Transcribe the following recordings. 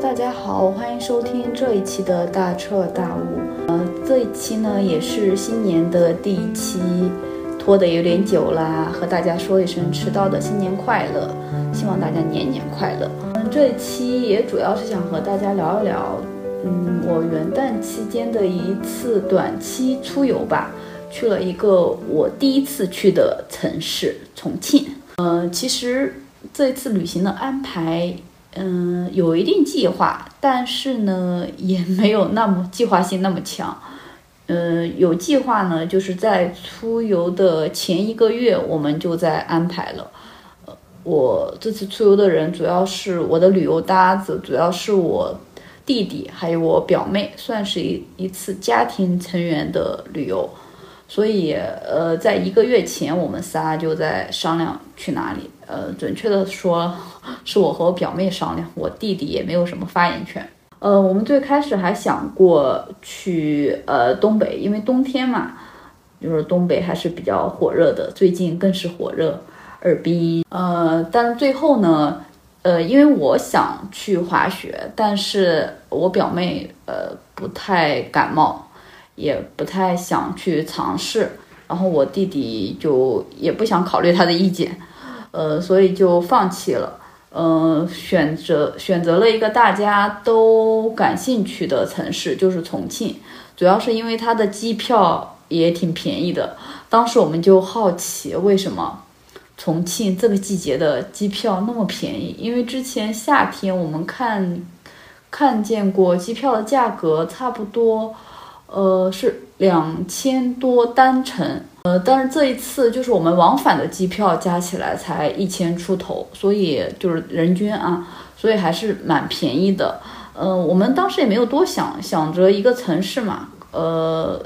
大家好，欢迎收听这一期的大彻大悟。呃，这一期呢也是新年的第一期，拖得有点久啦，和大家说一声迟到的新年快乐，希望大家年年快乐。嗯，这一期也主要是想和大家聊一聊，嗯，我元旦期间的一次短期出游吧，去了一个我第一次去的城市重庆。呃，其实这一次旅行的安排。嗯，有一定计划，但是呢，也没有那么计划性那么强。嗯，有计划呢，就是在出游的前一个月，我们就在安排了。呃，我这次出游的人主要是我的旅游搭子，主要是我弟弟还有我表妹，算是一一次家庭成员的旅游。所以，呃，在一个月前，我们仨就在商量去哪里。呃，准确的说，是我和我表妹商量，我弟弟也没有什么发言权。呃，我们最开始还想过去呃东北，因为冬天嘛，就是东北还是比较火热的，最近更是火热，尔滨。呃，但最后呢，呃，因为我想去滑雪，但是我表妹呃不太感冒。也不太想去尝试，然后我弟弟就也不想考虑他的意见，呃，所以就放弃了。嗯，选择选择了一个大家都感兴趣的城市，就是重庆。主要是因为它的机票也挺便宜的。当时我们就好奇，为什么重庆这个季节的机票那么便宜？因为之前夏天我们看看见过机票的价格差不多。呃，是两千多单程，呃，但是这一次就是我们往返的机票加起来才一千出头，所以就是人均啊，所以还是蛮便宜的。呃，我们当时也没有多想，想着一个城市嘛，呃，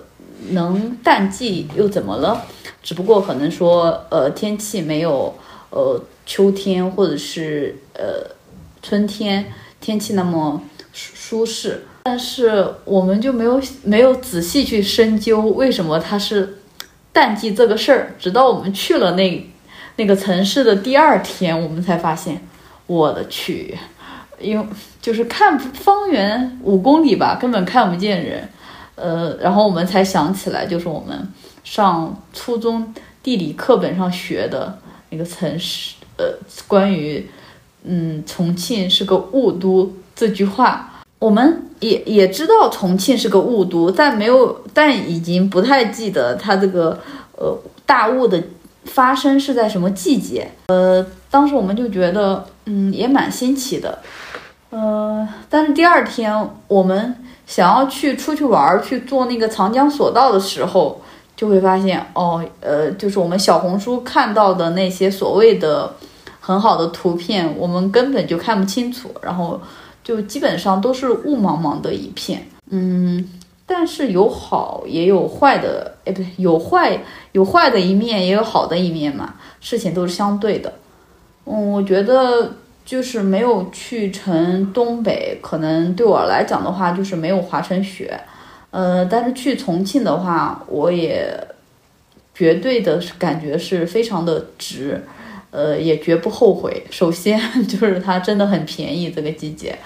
能淡季又怎么了？只不过可能说，呃，天气没有，呃，秋天或者是呃春天天气那么舒舒适。但是我们就没有没有仔细去深究为什么它是淡季这个事儿，直到我们去了那那个城市的第二天，我们才发现，我的去，因为就是看方圆五公里吧，根本看不见人，呃，然后我们才想起来，就是我们上初中地理课本上学的那个城市，呃，关于嗯重庆是个雾都这句话。我们也也知道重庆是个雾都，但没有，但已经不太记得它这个呃大雾的发生是在什么季节。呃，当时我们就觉得，嗯，也蛮新奇的。呃，但是第二天我们想要去出去玩儿，去坐那个长江索道的时候，就会发现，哦，呃，就是我们小红书看到的那些所谓的很好的图片，我们根本就看不清楚，然后。就基本上都是雾茫茫的一片，嗯，但是有好也有坏的，哎，不对，有坏有坏的一面，也有好的一面嘛，事情都是相对的。嗯，我觉得就是没有去成东北，可能对我来讲的话，就是没有滑成雪，呃，但是去重庆的话，我也绝对的感觉是非常的值。呃，也绝不后悔。首先 就是它真的很便宜，这个季节。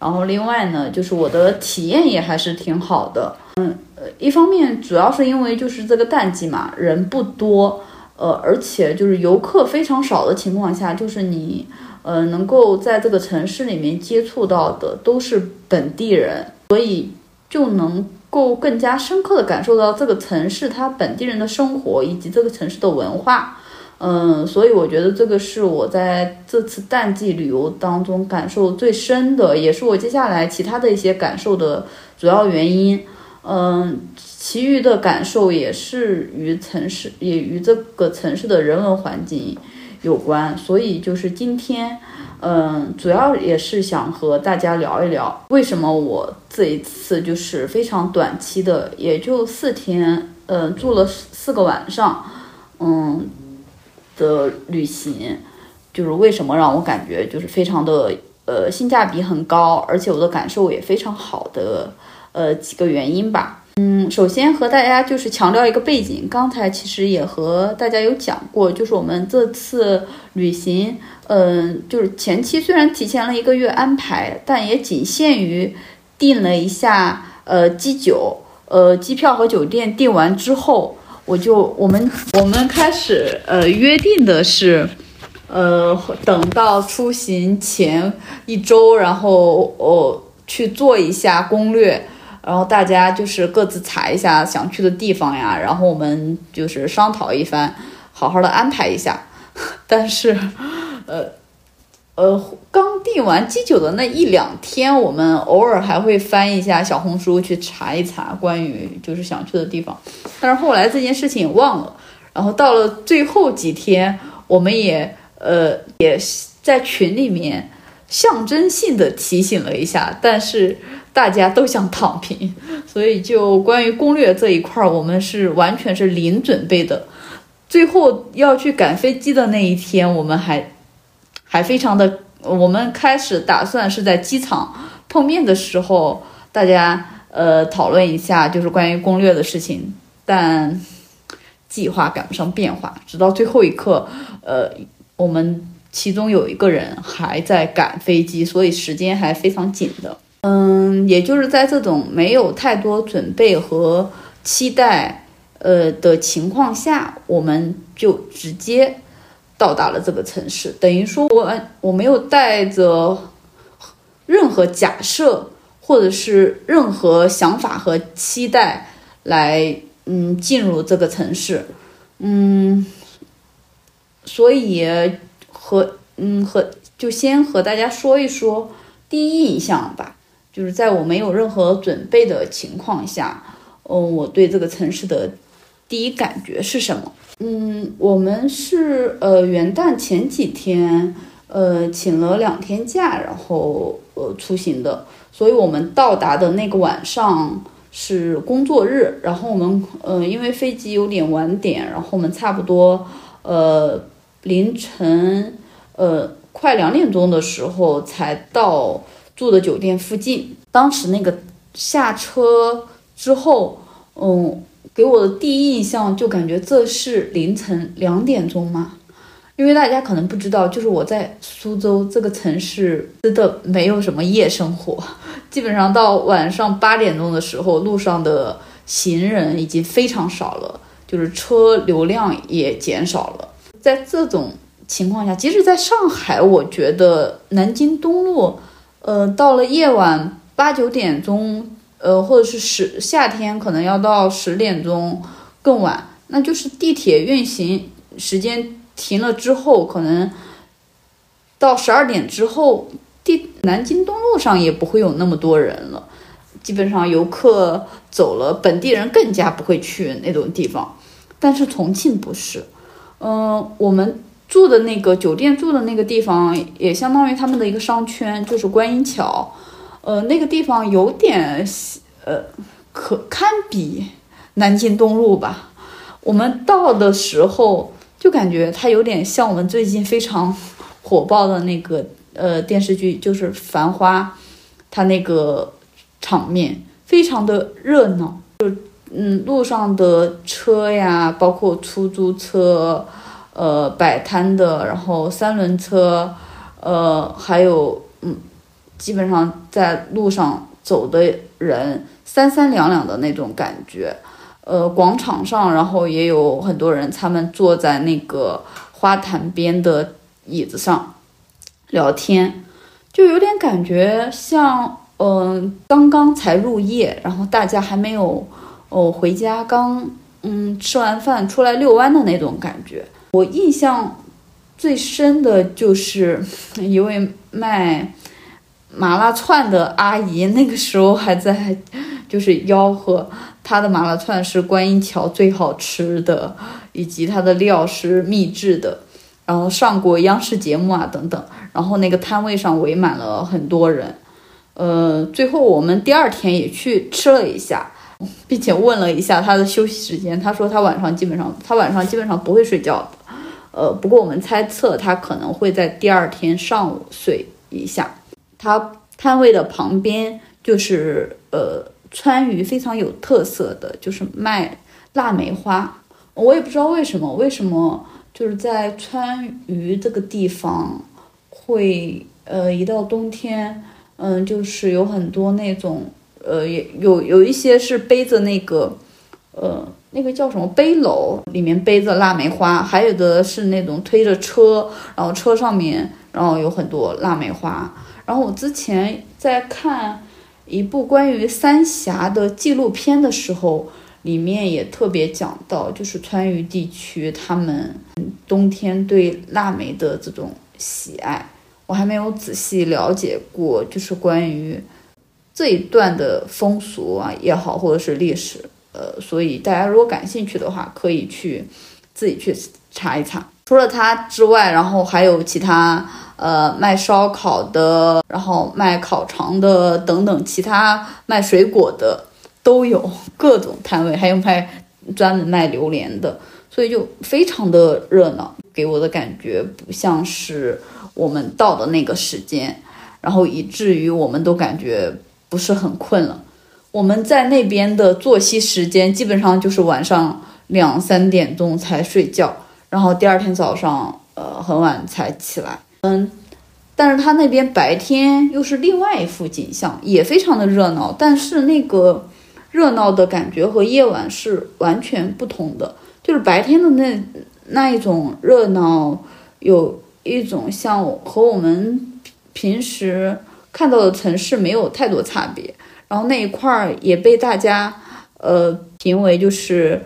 然后另外呢，就是我的体验也还是挺好的。嗯，呃，一方面主要是因为就是这个淡季嘛，人不多，呃，而且就是游客非常少的情况下，就是你，呃，能够在这个城市里面接触到的都是本地人，所以就能够更加深刻的感受到这个城市它本地人的生活以及这个城市的文化。嗯，所以我觉得这个是我在这次淡季旅游当中感受最深的，也是我接下来其他的一些感受的主要原因。嗯，其余的感受也是与城市，也与这个城市的人文环境有关。所以就是今天，嗯，主要也是想和大家聊一聊，为什么我这一次就是非常短期的，也就四天，嗯，住了四个晚上，嗯。的旅行，就是为什么让我感觉就是非常的呃性价比很高，而且我的感受也非常好的呃几个原因吧。嗯，首先和大家就是强调一个背景，刚才其实也和大家有讲过，就是我们这次旅行，嗯，就是前期虽然提前了一个月安排，但也仅限于订了一下呃机酒，呃机票和酒店订完之后，我就我们我们开始呃约定的是，呃等到出行前一周，然后哦去做一下攻略。然后大家就是各自查一下想去的地方呀，然后我们就是商讨一番，好好的安排一下。但是，呃，呃，刚订完机酒的那一两天，我们偶尔还会翻一下小红书去查一查关于就是想去的地方。但是后来这件事情也忘了。然后到了最后几天，我们也呃也在群里面象征性的提醒了一下，但是。大家都想躺平，所以就关于攻略这一块儿，我们是完全是零准备的。最后要去赶飞机的那一天，我们还还非常的，我们开始打算是在机场碰面的时候，大家呃讨论一下就是关于攻略的事情，但计划赶不上变化，直到最后一刻，呃，我们其中有一个人还在赶飞机，所以时间还非常紧的。嗯，也就是在这种没有太多准备和期待，呃的情况下，我们就直接到达了这个城市。等于说，我我没有带着任何假设或者是任何想法和期待来，嗯，进入这个城市，嗯，所以和嗯和就先和大家说一说第一印象吧。就是在我没有任何准备的情况下，嗯，我对这个城市的第一感觉是什么？嗯，我们是呃元旦前几天，呃，请了两天假，然后呃出行的，所以我们到达的那个晚上是工作日，然后我们呃因为飞机有点晚点，然后我们差不多呃凌晨呃快两点钟的时候才到。住的酒店附近，当时那个下车之后，嗯，给我的第一印象就感觉这是凌晨两点钟嘛，因为大家可能不知道，就是我在苏州这个城市真的没有什么夜生活，基本上到晚上八点钟的时候，路上的行人已经非常少了，就是车流量也减少了。在这种情况下，即使在上海，我觉得南京东路。呃，到了夜晚八九点钟，呃，或者是十夏天可能要到十点钟更晚，那就是地铁运行时间停了之后，可能到十二点之后，地南京东路上也不会有那么多人了，基本上游客走了，本地人更加不会去那种地方。但是重庆不是，嗯，我们。住的那个酒店住的那个地方，也相当于他们的一个商圈，就是观音桥。呃，那个地方有点，呃，可堪比南京东路吧。我们到的时候就感觉它有点像我们最近非常火爆的那个呃电视剧，就是《繁花》，它那个场面非常的热闹，就嗯路上的车呀，包括出租车。呃，摆摊的，然后三轮车，呃，还有，基本上在路上走的人三三两两的那种感觉。呃，广场上，然后也有很多人，他们坐在那个花坛边的椅子上聊天，就有点感觉像嗯，刚刚才入夜，然后大家还没有哦回家，刚嗯吃完饭出来遛弯的那种感觉。我印象最深的就是一位卖麻辣串的阿姨，那个时候还在就是吆喝她的麻辣串是观音桥最好吃的，以及它的料是秘制的，然后上过央视节目啊等等，然后那个摊位上围满了很多人，呃，最后我们第二天也去吃了一下。并且问了一下他的休息时间，他说他晚上基本上他晚上基本上不会睡觉的。呃，不过我们猜测他可能会在第二天上午睡一下。他摊位的旁边就是呃川渝非常有特色的就是卖腊梅花。我也不知道为什么，为什么就是在川渝这个地方会呃一到冬天，嗯，就是有很多那种呃也有有一些是背着那个呃那个叫什么背篓，里面背着腊梅花，还有的是那种推着车，然后车上面然后有很多腊梅花。然后我之前在看一部关于三峡的纪录片的时候。里面也特别讲到，就是川渝地区他们冬天对腊梅的这种喜爱，我还没有仔细了解过，就是关于这一段的风俗啊也好，或者是历史，呃，所以大家如果感兴趣的话，可以去自己去查一查。除了它之外，然后还有其他呃卖烧烤的，然后卖烤肠的等等，其他卖水果的。都有各种摊位，还有卖专门卖榴莲的，所以就非常的热闹。给我的感觉不像是我们到的那个时间，然后以至于我们都感觉不是很困了。我们在那边的作息时间基本上就是晚上两三点钟才睡觉，然后第二天早上呃很晚才起来。嗯，但是他那边白天又是另外一幅景象，也非常的热闹，但是那个。热闹的感觉和夜晚是完全不同的，就是白天的那那一种热闹，有一种像和我们平时看到的城市没有太多差别。然后那一块儿也被大家呃评为就是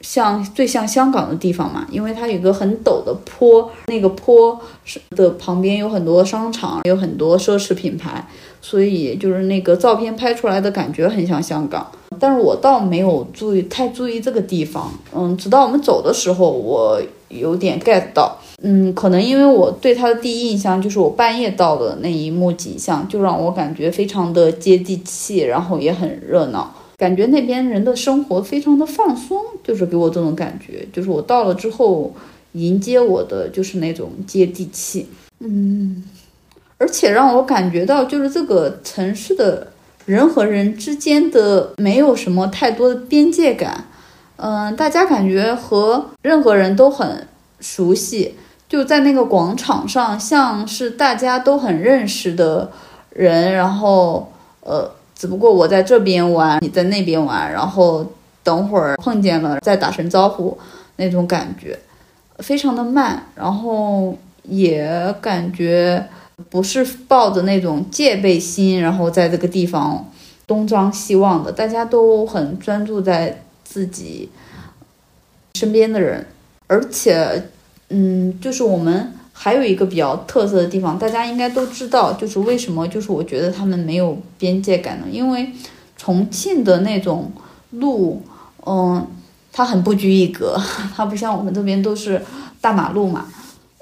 像最像香港的地方嘛，因为它有个很陡的坡，那个坡是的旁边有很多商场，有很多奢侈品牌。所以就是那个照片拍出来的感觉很像香港，但是我倒没有注意太注意这个地方，嗯，直到我们走的时候，我有点 get 到，嗯，可能因为我对它的第一印象就是我半夜到的那一幕景象，就让我感觉非常的接地气，然后也很热闹，感觉那边人的生活非常的放松，就是给我这种感觉，就是我到了之后迎接我的就是那种接地气，嗯。而且让我感觉到，就是这个城市的人和人之间的没有什么太多的边界感，嗯，大家感觉和任何人都很熟悉，就在那个广场上，像是大家都很认识的人，然后，呃，只不过我在这边玩，你在那边玩，然后等会儿碰见了再打声招呼，那种感觉，非常的慢，然后也感觉。不是抱着那种戒备心，然后在这个地方东张西望的，大家都很专注在自己身边的人，而且，嗯，就是我们还有一个比较特色的地方，大家应该都知道，就是为什么，就是我觉得他们没有边界感呢？因为重庆的那种路，嗯，它很不拘一格，它不像我们这边都是大马路嘛。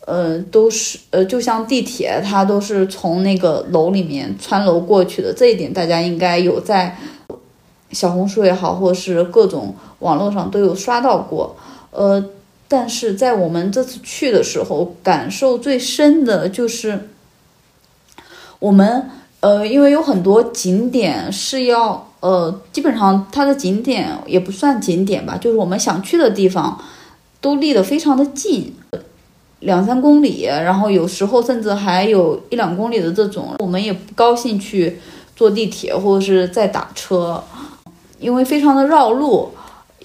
呃，都是呃，就像地铁，它都是从那个楼里面穿楼过去的。这一点大家应该有在小红书也好，或是各种网络上都有刷到过。呃，但是在我们这次去的时候，感受最深的就是我们呃，因为有很多景点是要呃，基本上它的景点也不算景点吧，就是我们想去的地方都离得非常的近。两三公里，然后有时候甚至还有一两公里的这种，我们也不高兴去坐地铁或者是再打车，因为非常的绕路，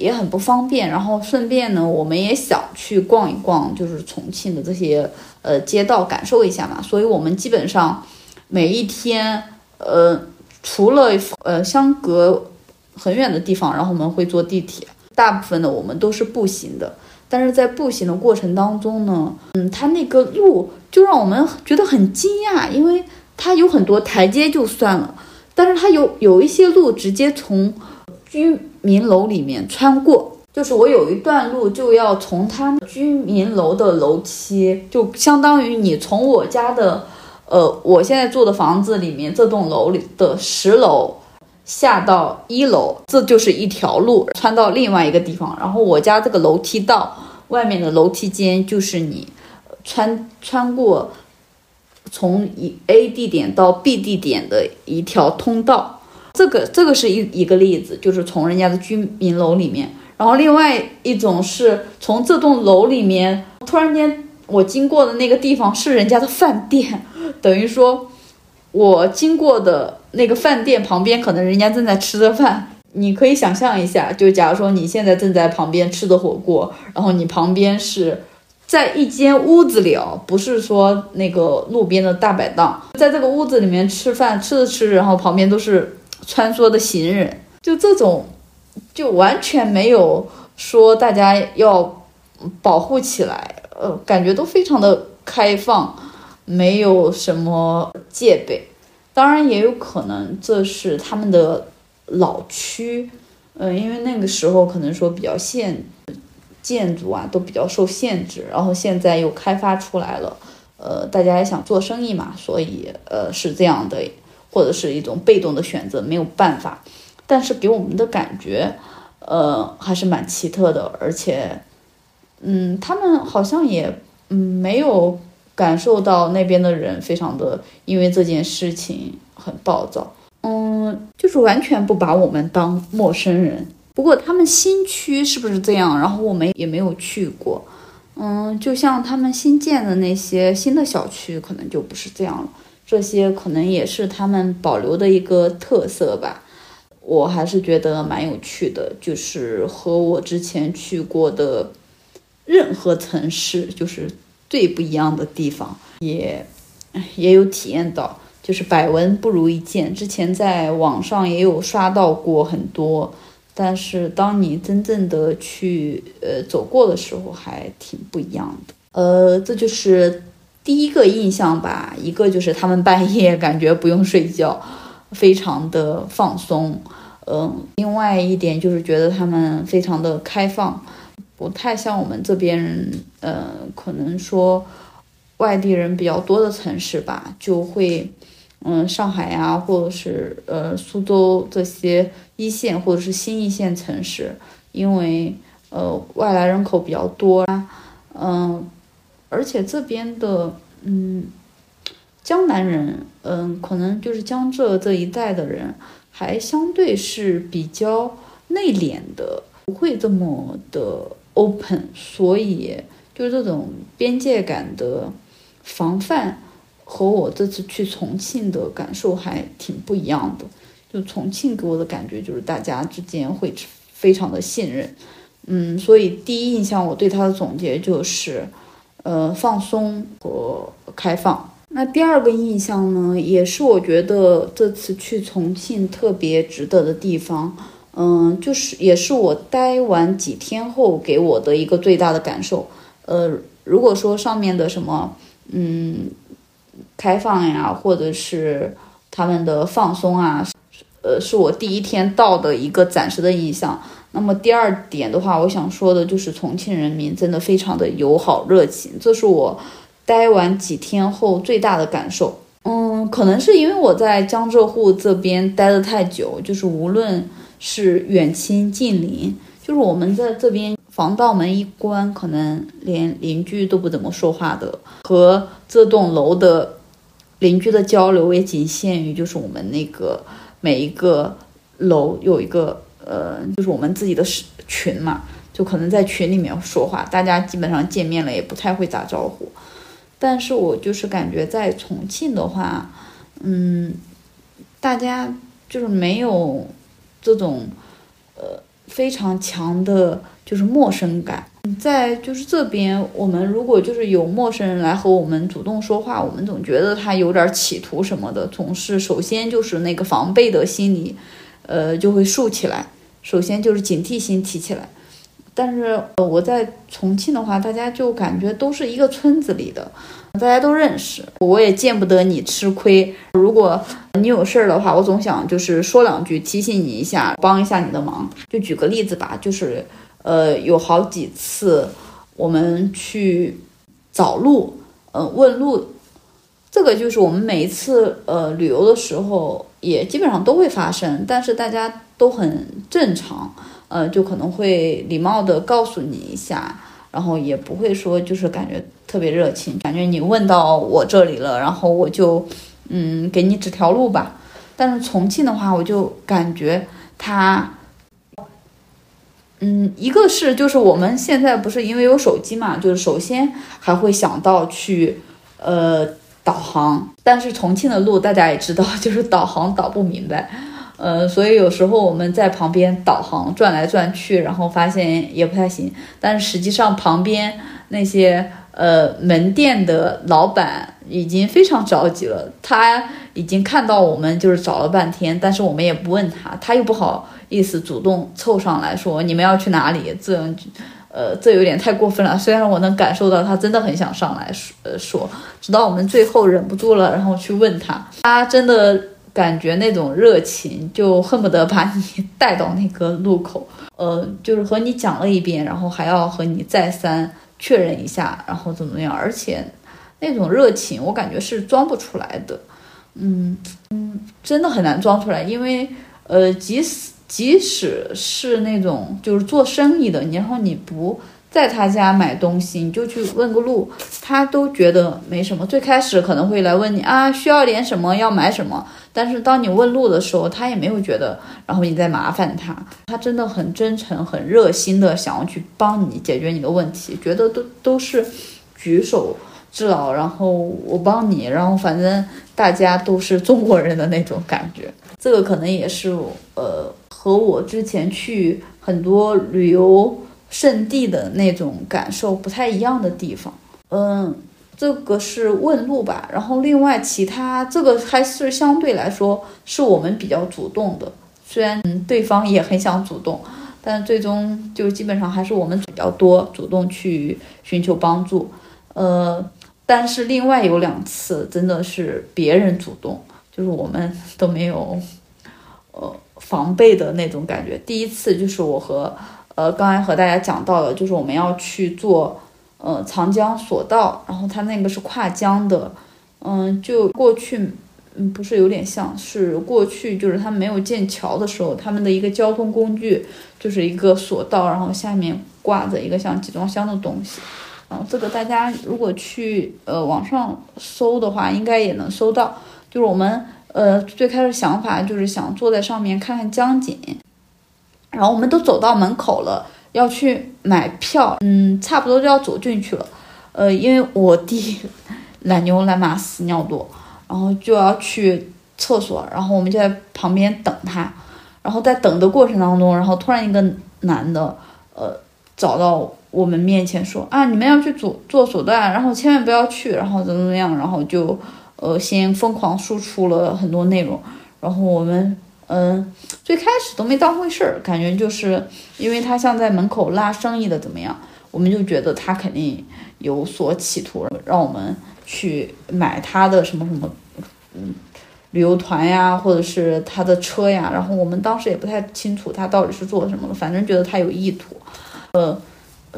也很不方便。然后顺便呢，我们也想去逛一逛，就是重庆的这些呃街道，感受一下嘛。所以我们基本上每一天，呃，除了呃相隔很远的地方，然后我们会坐地铁，大部分的我们都是步行的。但是在步行的过程当中呢，嗯，它那个路就让我们觉得很惊讶，因为它有很多台阶就算了，但是它有有一些路直接从居民楼里面穿过，就是我有一段路就要从它居民楼的楼梯，就相当于你从我家的，呃，我现在住的房子里面这栋楼里的十楼。下到一楼，这就是一条路，穿到另外一个地方。然后我家这个楼梯道外面的楼梯间，就是你穿穿过从一 A 地点到 B 地点的一条通道。这个这个是一一个例子，就是从人家的居民楼里面，然后另外一种是从这栋楼里面突然间我经过的那个地方是人家的饭店，等于说我经过的那个饭店旁边可能人家正在吃着饭。你可以想象一下，就假如说你现在正在旁边吃的火锅，然后你旁边是在一间屋子里哦，不是说那个路边的大摆档，在这个屋子里面吃饭，吃着吃着，然后旁边都是穿梭的行人，就这种，就完全没有说大家要保护起来，呃，感觉都非常的开放，没有什么戒备，当然也有可能这是他们的。老区，嗯，因为那个时候可能说比较限建筑啊，都比较受限制，然后现在又开发出来了，呃，大家也想做生意嘛，所以呃是这样的，或者是一种被动的选择，没有办法。但是给我们的感觉，呃，还是蛮奇特的，而且，嗯，他们好像也嗯没有感受到那边的人非常的因为这件事情很暴躁。嗯，就是完全不把我们当陌生人。不过他们新区是不是这样？然后我们也没有去过。嗯，就像他们新建的那些新的小区，可能就不是这样了。这些可能也是他们保留的一个特色吧。我还是觉得蛮有趣的，就是和我之前去过的任何城市，就是最不一样的地方，也也有体验到。就是百闻不如一见，之前在网上也有刷到过很多，但是当你真正的去呃走过的时候，还挺不一样的。呃，这就是第一个印象吧。一个就是他们半夜感觉不用睡觉，非常的放松。嗯，另外一点就是觉得他们非常的开放，不太像我们这边人，呃，可能说外地人比较多的城市吧，就会。嗯，上海呀，或者是呃苏州这些一线或者是新一线城市，因为呃外来人口比较多啊，嗯，而且这边的嗯江南人，嗯，可能就是江浙这一带的人，还相对是比较内敛的，不会这么的 open，所以就是这种边界感的防范。和我这次去重庆的感受还挺不一样的，就重庆给我的感觉就是大家之间会非常的信任，嗯，所以第一印象我对他的总结就是，呃，放松和开放。那第二个印象呢，也是我觉得这次去重庆特别值得的地方，嗯，就是也是我待完几天后给我的一个最大的感受。呃，如果说上面的什么，嗯。开放呀，或者是他们的放松啊，呃，是我第一天到的一个暂时的印象。那么第二点的话，我想说的就是重庆人民真的非常的友好热情，这是我待完几天后最大的感受。嗯，可能是因为我在江浙沪这边待的太久，就是无论是远亲近邻，就是我们在这边。防盗门一关，可能连邻居都不怎么说话的，和这栋楼的邻居的交流也仅限于就是我们那个每一个楼有一个呃，就是我们自己的群嘛，就可能在群里面说话，大家基本上见面了也不太会打招呼。但是我就是感觉在重庆的话，嗯，大家就是没有这种呃非常强的。就是陌生感，在就是这边，我们如果就是有陌生人来和我们主动说话，我们总觉得他有点企图什么的，总是首先就是那个防备的心理，呃，就会竖起来，首先就是警惕心提起来。但是呃，我在重庆的话，大家就感觉都是一个村子里的，大家都认识，我也见不得你吃亏。如果你有事儿的话，我总想就是说两句，提醒你一下，帮一下你的忙。就举个例子吧，就是。呃，有好几次我们去找路，嗯，问路，这个就是我们每一次呃旅游的时候也基本上都会发生，但是大家都很正常，呃，就可能会礼貌的告诉你一下，然后也不会说就是感觉特别热情，感觉你问到我这里了，然后我就嗯给你指条路吧。但是重庆的话，我就感觉它，嗯，一个是就是我们现在不是因为有手机嘛，就是首先还会想到去呃导航，但是重庆的路大家也知道，就是导航导不明白。呃，所以有时候我们在旁边导航转来转去，然后发现也不太行。但是实际上旁边那些呃门店的老板已经非常着急了，他已经看到我们就是找了半天，但是我们也不问他，他又不好意思主动凑上来说你们要去哪里，这呃这有点太过分了。虽然我能感受到他真的很想上来说呃说，直到我们最后忍不住了，然后去问他，他真的。感觉那种热情，就恨不得把你带到那个路口，呃，就是和你讲了一遍，然后还要和你再三确认一下，然后怎么样？而且那种热情，我感觉是装不出来的，嗯嗯，真的很难装出来，因为呃，即使即使是那种就是做生意的，你然后你不。在他家买东西，你就去问个路，他都觉得没什么。最开始可能会来问你啊，需要点什么，要买什么。但是当你问路的时候，他也没有觉得，然后你在麻烦他。他真的很真诚、很热心的想要去帮你解决你的问题，觉得都都是举手之劳，然后我帮你，然后反正大家都是中国人的那种感觉。这个可能也是呃和我之前去很多旅游。胜地的那种感受不太一样的地方，嗯，这个是问路吧，然后另外其他这个还是相对来说是我们比较主动的，虽然对方也很想主动，但最终就基本上还是我们比较多主动去寻求帮助，呃，但是另外有两次真的是别人主动，就是我们都没有呃防备的那种感觉，第一次就是我和。呃，刚才和大家讲到了，就是我们要去做，呃，长江索道，然后它那个是跨江的，嗯，就过去，嗯，不是有点像是过去，就是他没有建桥的时候，他们的一个交通工具就是一个索道，然后下面挂着一个像集装箱的东西，然后这个大家如果去呃网上搜的话，应该也能搜到，就是我们呃最开始想法就是想坐在上面看看江景。然后我们都走到门口了，要去买票，嗯，差不多就要走进去了，呃，因为我弟懒牛懒马屎尿多，然后就要去厕所，然后我们就在旁边等他，然后在等的过程当中，然后突然一个男的，呃，找到我们面前说啊，你们要去做做手段，然后千万不要去，然后怎么怎么样，然后就呃先疯狂输出了很多内容，然后我们。嗯，最开始都没当回事儿，感觉就是因为他像在门口拉生意的怎么样，我们就觉得他肯定有所企图，让我们去买他的什么什么，嗯，旅游团呀，或者是他的车呀。然后我们当时也不太清楚他到底是做什么的，反正觉得他有意图。呃，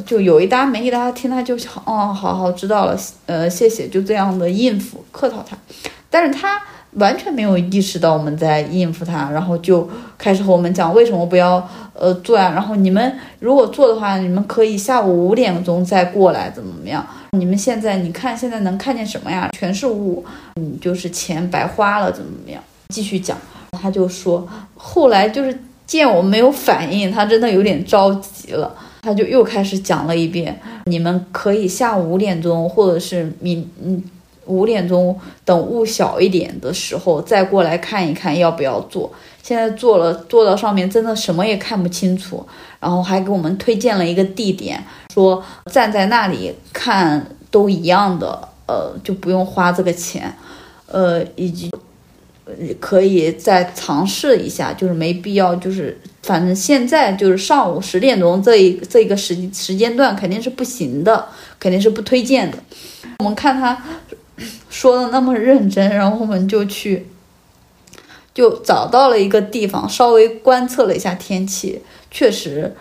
就有一搭没一搭，听他就想哦，好好知道了，呃，谢谢，就这样的应付客套他，但是他。完全没有意识到我们在应付他，然后就开始和我们讲为什么不要呃做呀？然后你们如果做的话，你们可以下午五点钟再过来，怎么怎么样？你们现在你看现在能看见什么呀？全是雾，你就是钱白花了，怎么怎么样？继续讲，他就说后来就是见我没有反应，他真的有点着急了，他就又开始讲了一遍，你们可以下午五点钟或者是明嗯。五点钟等雾小一点的时候再过来看一看要不要坐。现在坐了，坐到上面真的什么也看不清楚。然后还给我们推荐了一个地点，说站在那里看都一样的，呃，就不用花这个钱，呃，以及可以再尝试一下，就是没必要，就是反正现在就是上午十点钟这一这一个时时间段肯定是不行的，肯定是不推荐的。我们看他。说的那么认真，然后我们就去，就找到了一个地方，稍微观测了一下天气，确实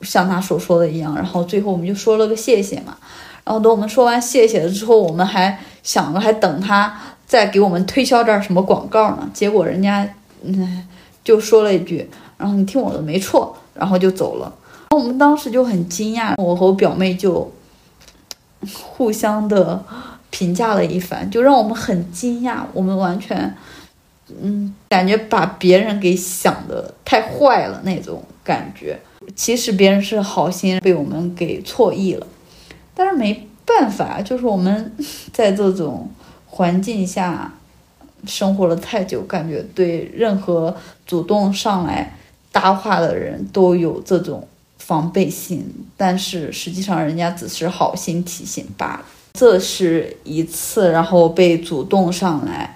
像他所说的一样。然后最后我们就说了个谢谢嘛。然后等我们说完谢谢了之后，我们还想着还等他再给我们推销点什么广告呢。结果人家嗯就说了一句：“然后你听我的没错。”然后就走了。然后我们当时就很惊讶，我和我表妹就互相的。评价了一番，就让我们很惊讶。我们完全嗯，感觉把别人给想的太坏了那种感觉。其实别人是好心，被我们给错意了。但是没办法，就是我们在这种环境下生活了太久，感觉对任何主动上来搭话的人都有这种防备心。但是实际上人家只是好心提醒罢了。这是一次，然后被主动上来。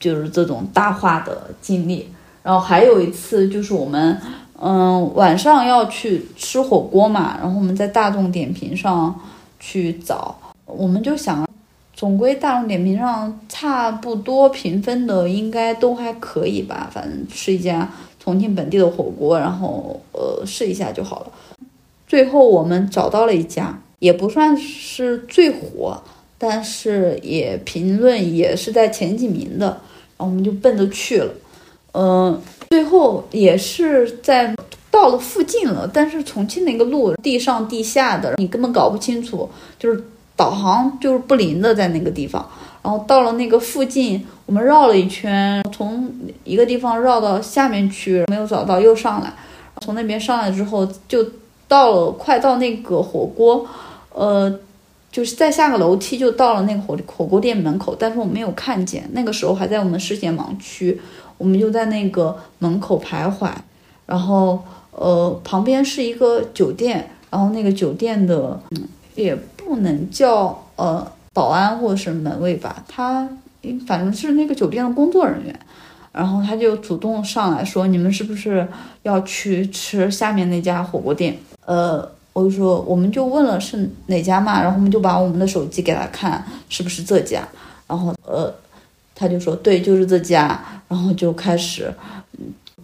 就是这种搭话的经历，然后还有一次就是我们，嗯，晚上要去吃火锅嘛，然后我们在大众点评上去找，我们就想，总归大众点评上差不多评分的应该都还可以吧，反正是一家重庆本地的火锅，然后呃试一下就好了。最后我们找到了一家，也不算是最火，但是也评论也是在前几名的。然后我们就奔着去了，嗯，最后也是在到了附近了，但是重庆那个路地上地下的，你根本搞不清楚，就是导航就是不灵的在那个地方。然后到了那个附近，我们绕了一圈，从一个地方绕到下面去，没有找到，又上来，从那边上来之后，就到了快到那个火锅，呃。就是再下个楼梯就到了那个火火锅店门口，但是我没有看见，那个时候还在我们视线盲区，我们就在那个门口徘徊，然后呃旁边是一个酒店，然后那个酒店的嗯也不能叫呃保安或者是门卫吧，他反正是那个酒店的工作人员，然后他就主动上来说你们是不是要去吃下面那家火锅店？呃。我就说，我们就问了是哪家嘛，然后我们就把我们的手机给他看，是不是这家？然后呃，他就说对，就是这家，然后就开始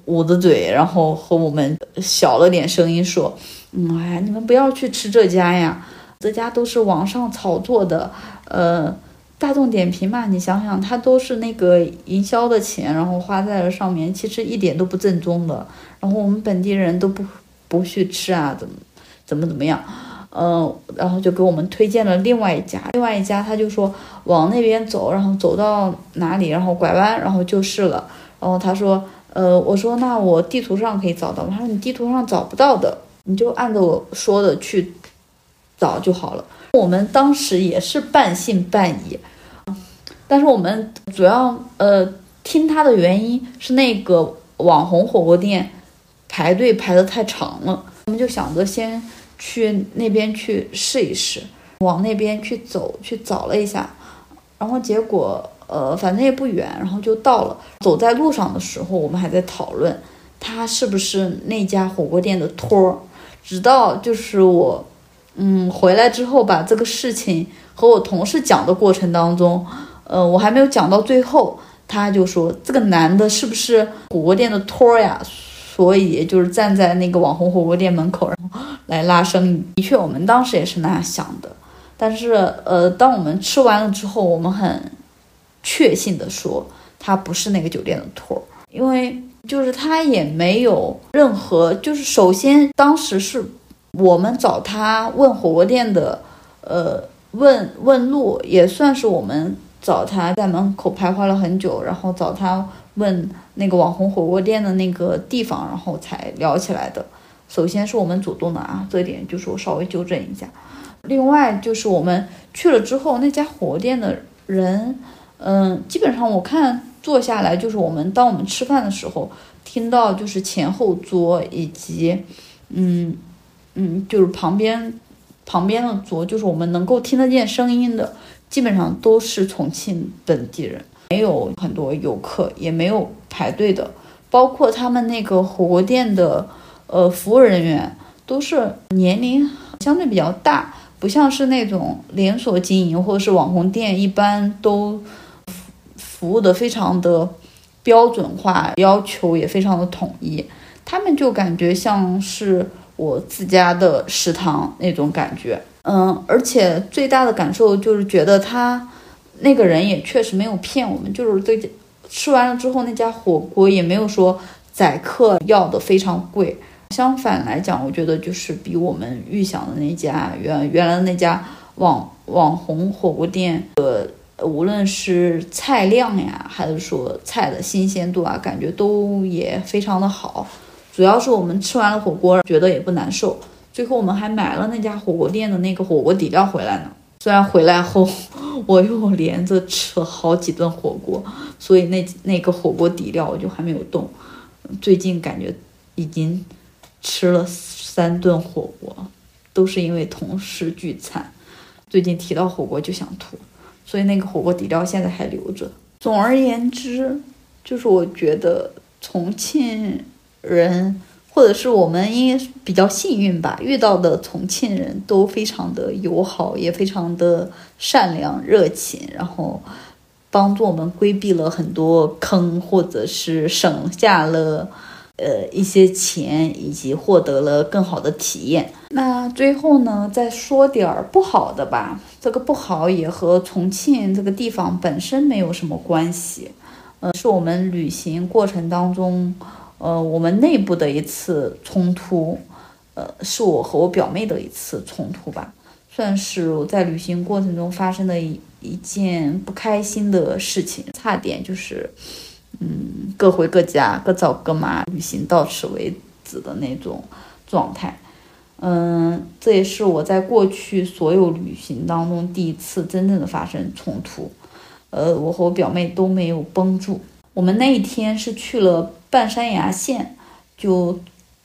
捂着嘴，然后和我们小了点声音说，嗯，哎呀，你们不要去吃这家呀，这家都是网上炒作的，呃，大众点评嘛，你想想，他都是那个营销的钱，然后花在了上面，其实一点都不正宗的，然后我们本地人都不不去吃啊，怎么？怎么怎么样，嗯，然后就给我们推荐了另外一家，另外一家他就说往那边走，然后走到哪里，然后拐弯，然后就是了。然后他说，呃，我说那我地图上可以找到吗？他说你地图上找不到的，你就按照我说的去找就好了。我们当时也是半信半疑，但是我们主要呃听他的原因是那个网红火锅店排队排的太长了。我们就想着先去那边去试一试，往那边去走去找了一下，然后结果呃反正也不远，然后就到了。走在路上的时候，我们还在讨论他是不是那家火锅店的托儿。直到就是我嗯回来之后，把这个事情和我同事讲的过程当中，呃我还没有讲到最后，他就说这个男的是不是火锅店的托呀？所以就是站在那个网红火锅店门口，然后来拉生意。的确，我们当时也是那样想的。但是，呃，当我们吃完了之后，我们很确信的说，他不是那个酒店的托，因为就是他也没有任何，就是首先当时是我们找他问火锅店的，呃，问问路，也算是我们找他在门口徘徊了很久，然后找他。问那个网红火锅店的那个地方，然后才聊起来的。首先是我们主动的啊，这点就是我稍微纠正一下。另外就是我们去了之后，那家火锅店的人，嗯，基本上我看坐下来，就是我们当我们吃饭的时候，听到就是前后桌以及，嗯嗯，就是旁边旁边的桌，就是我们能够听得见声音的，基本上都是重庆本地人。没有很多游客，也没有排队的，包括他们那个火锅店的呃服务人员都是年龄相对比较大，不像是那种连锁经营或者是网红店，一般都服务的非常的标准化，要求也非常的统一。他们就感觉像是我自家的食堂那种感觉，嗯，而且最大的感受就是觉得他。那个人也确实没有骗我们，就是这吃完了之后，那家火锅也没有说宰客要的非常贵。相反来讲，我觉得就是比我们预想的那家原原来的那家网网红火锅店的无论是菜量呀，还是说菜的新鲜度啊，感觉都也非常的好。主要是我们吃完了火锅，觉得也不难受。最后我们还买了那家火锅店的那个火锅底料回来呢。虽然回来后 我又连着吃了好几顿火锅，所以那那个火锅底料我就还没有动。最近感觉已经吃了三顿火锅，都是因为同事聚餐。最近提到火锅就想吐，所以那个火锅底料现在还留着。总而言之，就是我觉得重庆。人，或者是我们因为比较幸运吧，遇到的重庆人都非常的友好，也非常的善良热情，然后帮助我们规避了很多坑，或者是省下了呃一些钱，以及获得了更好的体验。那最后呢，再说点儿不好的吧。这个不好也和重庆这个地方本身没有什么关系，呃，是我们旅行过程当中。呃，我们内部的一次冲突，呃，是我和我表妹的一次冲突吧，算是我在旅行过程中发生的一一件不开心的事情，差点就是，嗯，各回各家，各找各妈，旅行到此为止的那种状态。嗯，这也是我在过去所有旅行当中第一次真正的发生冲突。呃，我和我表妹都没有绷住。我们那一天是去了。半山崖线就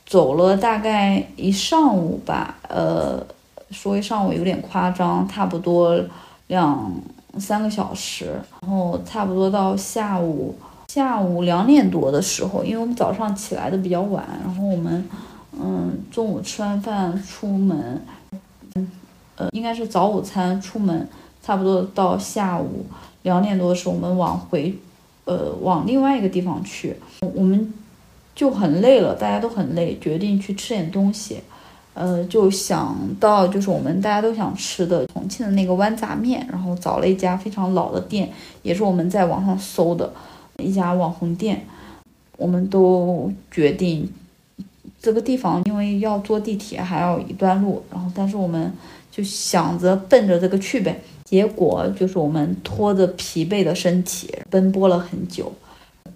走了大概一上午吧，呃，说一上午有点夸张，差不多两三个小时，然后差不多到下午下午两点多的时候，因为我们早上起来的比较晚，然后我们嗯中午吃完饭出门，呃应该是早午餐出门，差不多到下午两点多的时候，我们往回。呃，往另外一个地方去，我们就很累了，大家都很累，决定去吃点东西。呃，就想到就是我们大家都想吃的重庆的那个豌杂面，然后找了一家非常老的店，也是我们在网上搜的一家网红店。我们都决定这个地方，因为要坐地铁还要一段路，然后但是我们就想着奔着这个去呗。结果就是我们拖着疲惫的身体奔波了很久，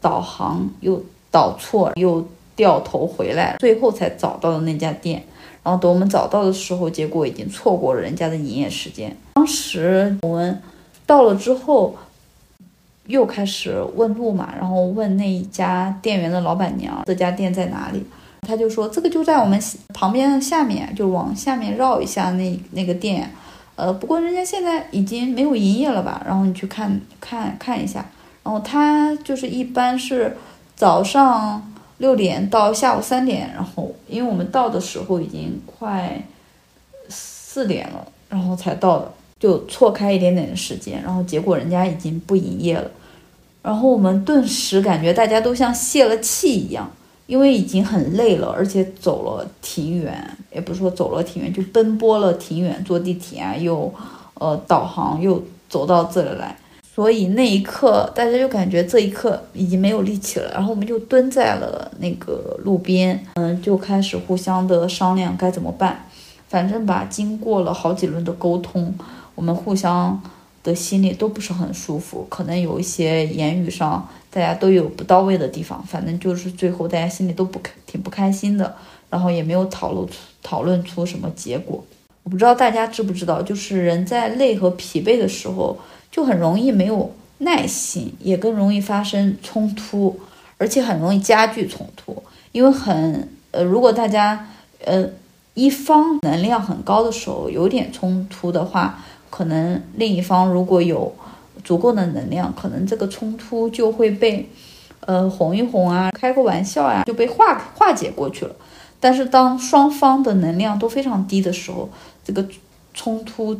导航又导错，又掉头回来，最后才找到了那家店。然后等我们找到的时候，结果已经错过了人家的营业时间。当时我们到了之后，又开始问路嘛，然后问那一家店员的老板娘这家店在哪里，他就说这个就在我们旁边下面，就往下面绕一下那那个店。呃，不过人家现在已经没有营业了吧？然后你去看看看一下。然后他就是一般是早上六点到下午三点，然后因为我们到的时候已经快四点了，然后才到的，就错开一点点的时间。然后结果人家已经不营业了，然后我们顿时感觉大家都像泄了气一样。因为已经很累了，而且走了挺远，也不是说走了挺远，就奔波了挺远，坐地铁啊，又，呃，导航又走到这里来，所以那一刻大家就感觉这一刻已经没有力气了，然后我们就蹲在了那个路边，嗯，就开始互相的商量该怎么办，反正吧，经过了好几轮的沟通，我们互相。的心里都不是很舒服，可能有一些言语上大家都有不到位的地方，反正就是最后大家心里都不开，挺不开心的，然后也没有讨论出讨论出什么结果。我不知道大家知不知道，就是人在累和疲惫的时候，就很容易没有耐心，也更容易发生冲突，而且很容易加剧冲突。因为很呃，如果大家呃一方能量很高的时候，有点冲突的话。可能另一方如果有足够的能量，可能这个冲突就会被，呃，哄一哄啊，开个玩笑呀，就被化化解过去了。但是当双方的能量都非常低的时候，这个冲突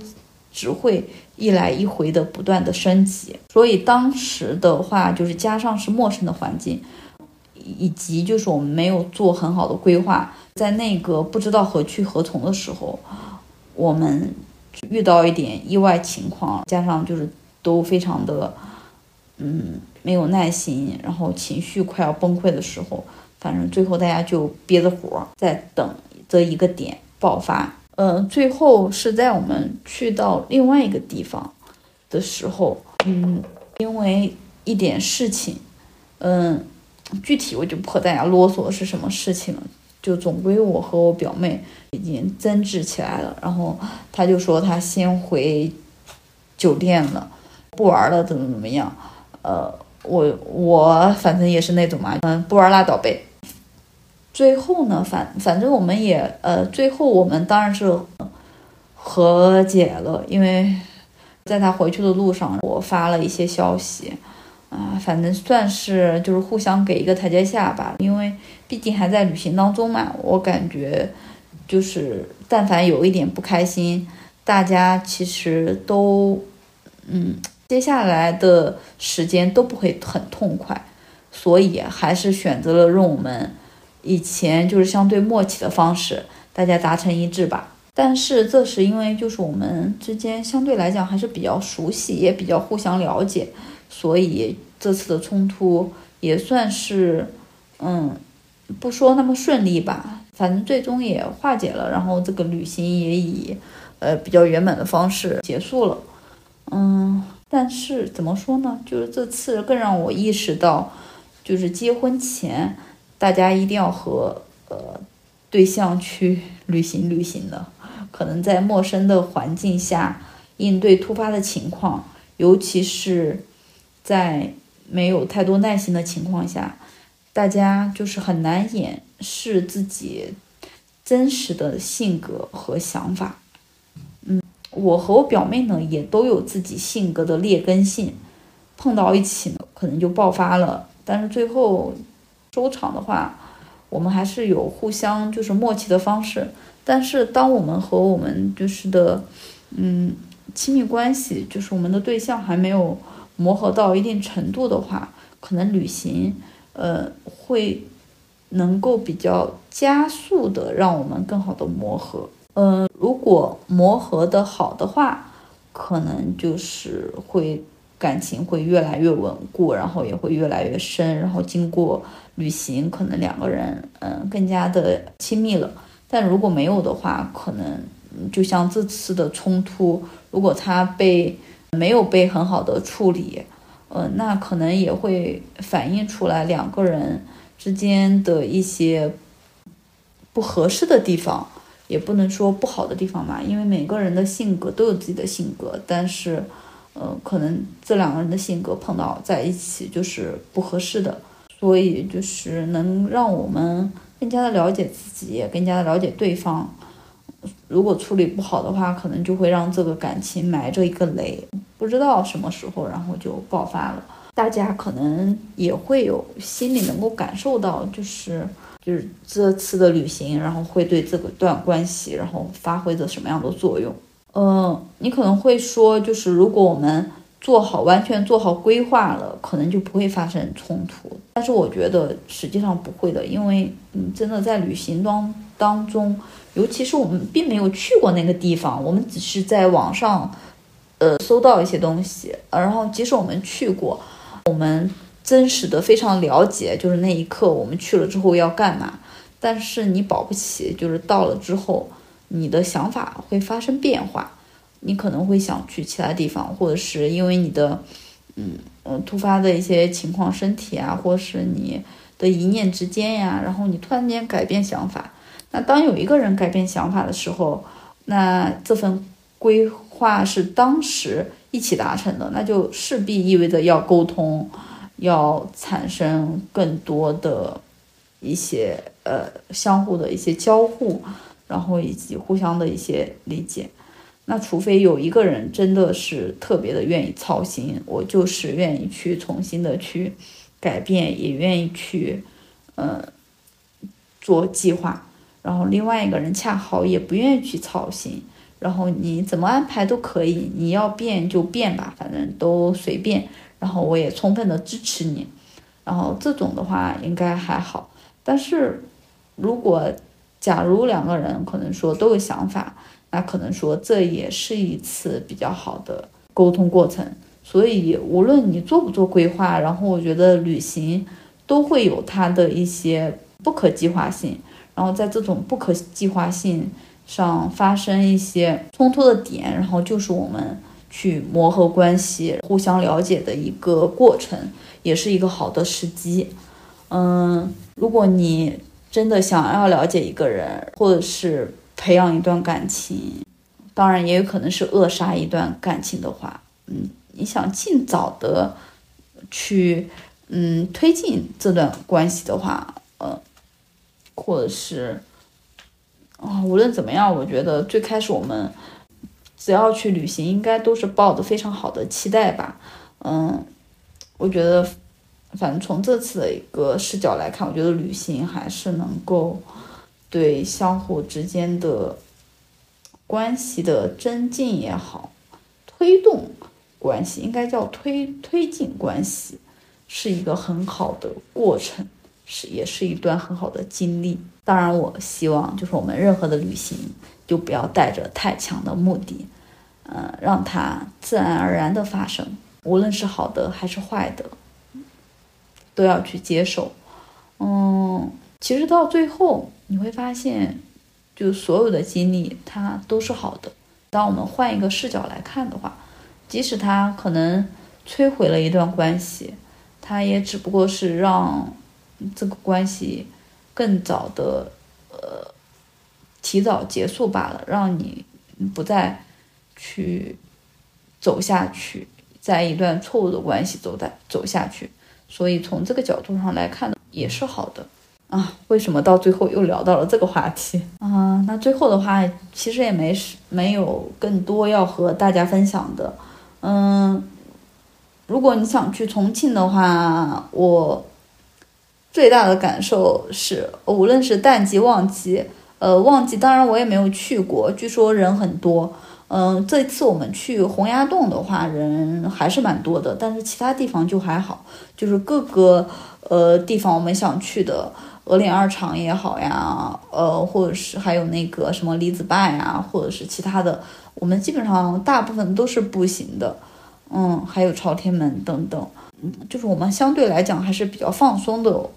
只会一来一回的不断的升级。所以当时的话，就是加上是陌生的环境，以及就是我们没有做很好的规划，在那个不知道何去何从的时候，我们。遇到一点意外情况，加上就是都非常的，嗯，没有耐心，然后情绪快要崩溃的时候，反正最后大家就憋着火在等这一个点爆发。嗯，最后是在我们去到另外一个地方的时候，嗯，因为一点事情，嗯，具体我就不和大家啰嗦是什么事情了。就总归我和我表妹已经争执起来了，然后他就说他先回酒店了，不玩了，怎么怎么样？呃，我我反正也是那种嘛，嗯，不玩拉倒呗。最后呢，反反正我们也呃，最后我们当然是和解了，因为在他回去的路上，我发了一些消息，啊，反正算是就是互相给一个台阶下吧，因为毕竟还在旅行当中嘛，我感觉就是但凡有一点不开心，大家其实都嗯，接下来的时间都不会很痛快，所以还是选择了用我们。以前就是相对默契的方式，大家达成一致吧。但是这是因为就是我们之间相对来讲还是比较熟悉，也比较互相了解，所以这次的冲突也算是，嗯，不说那么顺利吧，反正最终也化解了。然后这个旅行也以，呃，比较圆满的方式结束了。嗯，但是怎么说呢？就是这次更让我意识到，就是结婚前。大家一定要和呃对象去旅行旅行的，可能在陌生的环境下应对突发的情况，尤其是在没有太多耐心的情况下，大家就是很难掩饰自己真实的性格和想法。嗯，我和我表妹呢也都有自己性格的劣根性，碰到一起呢可能就爆发了，但是最后。收场的话，我们还是有互相就是默契的方式。但是，当我们和我们就是的，嗯，亲密关系，就是我们的对象还没有磨合到一定程度的话，可能旅行，呃，会能够比较加速的让我们更好的磨合。嗯，如果磨合的好的话，可能就是会。感情会越来越稳固，然后也会越来越深，然后经过旅行，可能两个人嗯更加的亲密了。但如果没有的话，可能就像这次的冲突，如果他被没有被很好的处理，呃，那可能也会反映出来两个人之间的一些不合适的地方，也不能说不好的地方嘛，因为每个人的性格都有自己的性格，但是。呃，可能这两个人的性格碰到在一起就是不合适的，所以就是能让我们更加的了解自己，也更加的了解对方。如果处理不好的话，可能就会让这个感情埋着一个雷，不知道什么时候然后就爆发了。大家可能也会有心里能够感受到，就是就是这次的旅行，然后会对这个段关系，然后发挥着什么样的作用。嗯，你可能会说，就是如果我们做好完全做好规划了，可能就不会发生冲突。但是我觉得实际上不会的，因为嗯，真的在旅行当当中，尤其是我们并没有去过那个地方，我们只是在网上呃搜到一些东西，然后即使我们去过，我们真实的非常了解，就是那一刻我们去了之后要干嘛。但是你保不齐就是到了之后。你的想法会发生变化，你可能会想去其他地方，或者是因为你的，嗯嗯突发的一些情况，身体啊，或是你的一念之间呀，然后你突然间改变想法。那当有一个人改变想法的时候，那这份规划是当时一起达成的，那就势必意味着要沟通，要产生更多的一些呃相互的一些交互。然后以及互相的一些理解，那除非有一个人真的是特别的愿意操心，我就是愿意去重新的去改变，也愿意去呃做计划。然后另外一个人恰好也不愿意去操心，然后你怎么安排都可以，你要变就变吧，反正都随便。然后我也充分的支持你，然后这种的话应该还好。但是如果假如两个人可能说都有想法，那可能说这也是一次比较好的沟通过程。所以无论你做不做规划，然后我觉得旅行都会有它的一些不可计划性。然后在这种不可计划性上发生一些冲突的点，然后就是我们去磨合关系、互相了解的一个过程，也是一个好的时机。嗯，如果你真的想要了解一个人，或者是培养一段感情，当然也有可能是扼杀一段感情的话，嗯，你想尽早的去嗯推进这段关系的话，呃，或者是啊，无论怎么样，我觉得最开始我们。只要去旅行，应该都是抱着非常好的期待吧。嗯，我觉得，反正从这次的一个视角来看，我觉得旅行还是能够对相互之间的关系的增进也好，推动关系，应该叫推推进关系，是一个很好的过程，是也是一段很好的经历。当然，我希望就是我们任何的旅行。就不要带着太强的目的，呃，让它自然而然的发生，无论是好的还是坏的，都要去接受。嗯，其实到最后你会发现，就所有的经历它都是好的。当我们换一个视角来看的话，即使它可能摧毁了一段关系，它也只不过是让这个关系更早的，呃。提早结束罢了，让你不再去走下去，在一段错误的关系走在走下去，所以从这个角度上来看也是好的啊。为什么到最后又聊到了这个话题 啊？那最后的话其实也没没有更多要和大家分享的。嗯，如果你想去重庆的话，我最大的感受是，无论是淡季旺季。呃，旺季当然我也没有去过，据说人很多。嗯，这次我们去洪崖洞的话，人还是蛮多的，但是其他地方就还好，就是各个呃地方我们想去的，鹅岭二厂也好呀，呃，或者是还有那个什么李子坝呀，或者是其他的，我们基本上大部分都是步行的。嗯，还有朝天门等等，就是我们相对来讲还是比较放松的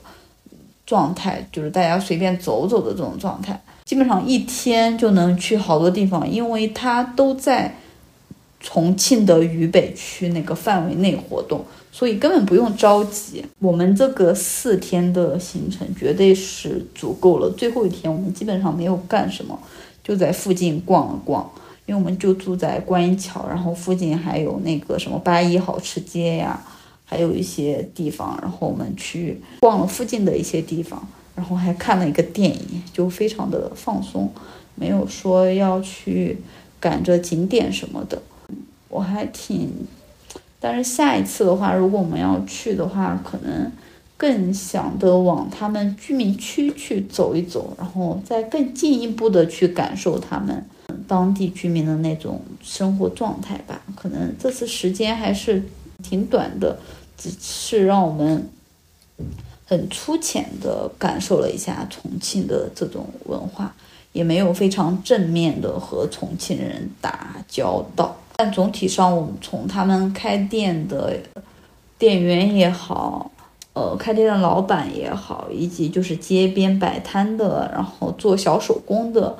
状态，就是大家随便走走的这种状态。基本上一天就能去好多地方，因为它都在重庆的渝北区那个范围内活动，所以根本不用着急。我们这个四天的行程绝对是足够了。最后一天我们基本上没有干什么，就在附近逛了逛，因为我们就住在观音桥，然后附近还有那个什么八一好吃街呀，还有一些地方，然后我们去逛了附近的一些地方。然后还看了一个电影，就非常的放松，没有说要去赶着景点什么的。我还挺，但是下一次的话，如果我们要去的话，可能更想的往他们居民区去走一走，然后再更进一步的去感受他们当地居民的那种生活状态吧。可能这次时间还是挺短的，只是让我们。很粗浅的感受了一下重庆的这种文化，也没有非常正面的和重庆人打交道。但总体上，我们从他们开店的店员也好，呃，开店的老板也好，以及就是街边摆摊的，然后做小手工的，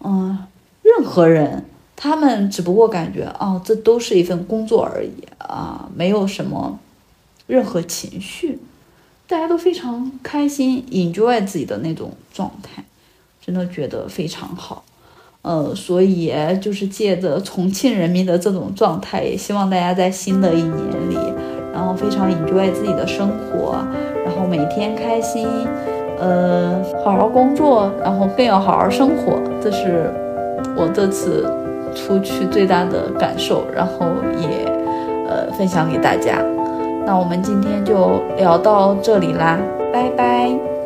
嗯，任何人，他们只不过感觉哦，这都是一份工作而已啊，没有什么任何情绪。大家都非常开心，enjoy 自己的那种状态，真的觉得非常好。呃，所以就是借着重庆人民的这种状态，也希望大家在新的一年里，然后非常 enjoy 自己的生活，然后每天开心，呃，好好工作，然后更要好好生活。这是我这次出去最大的感受，然后也呃分享给大家。那我们今天就聊到这里啦，拜拜。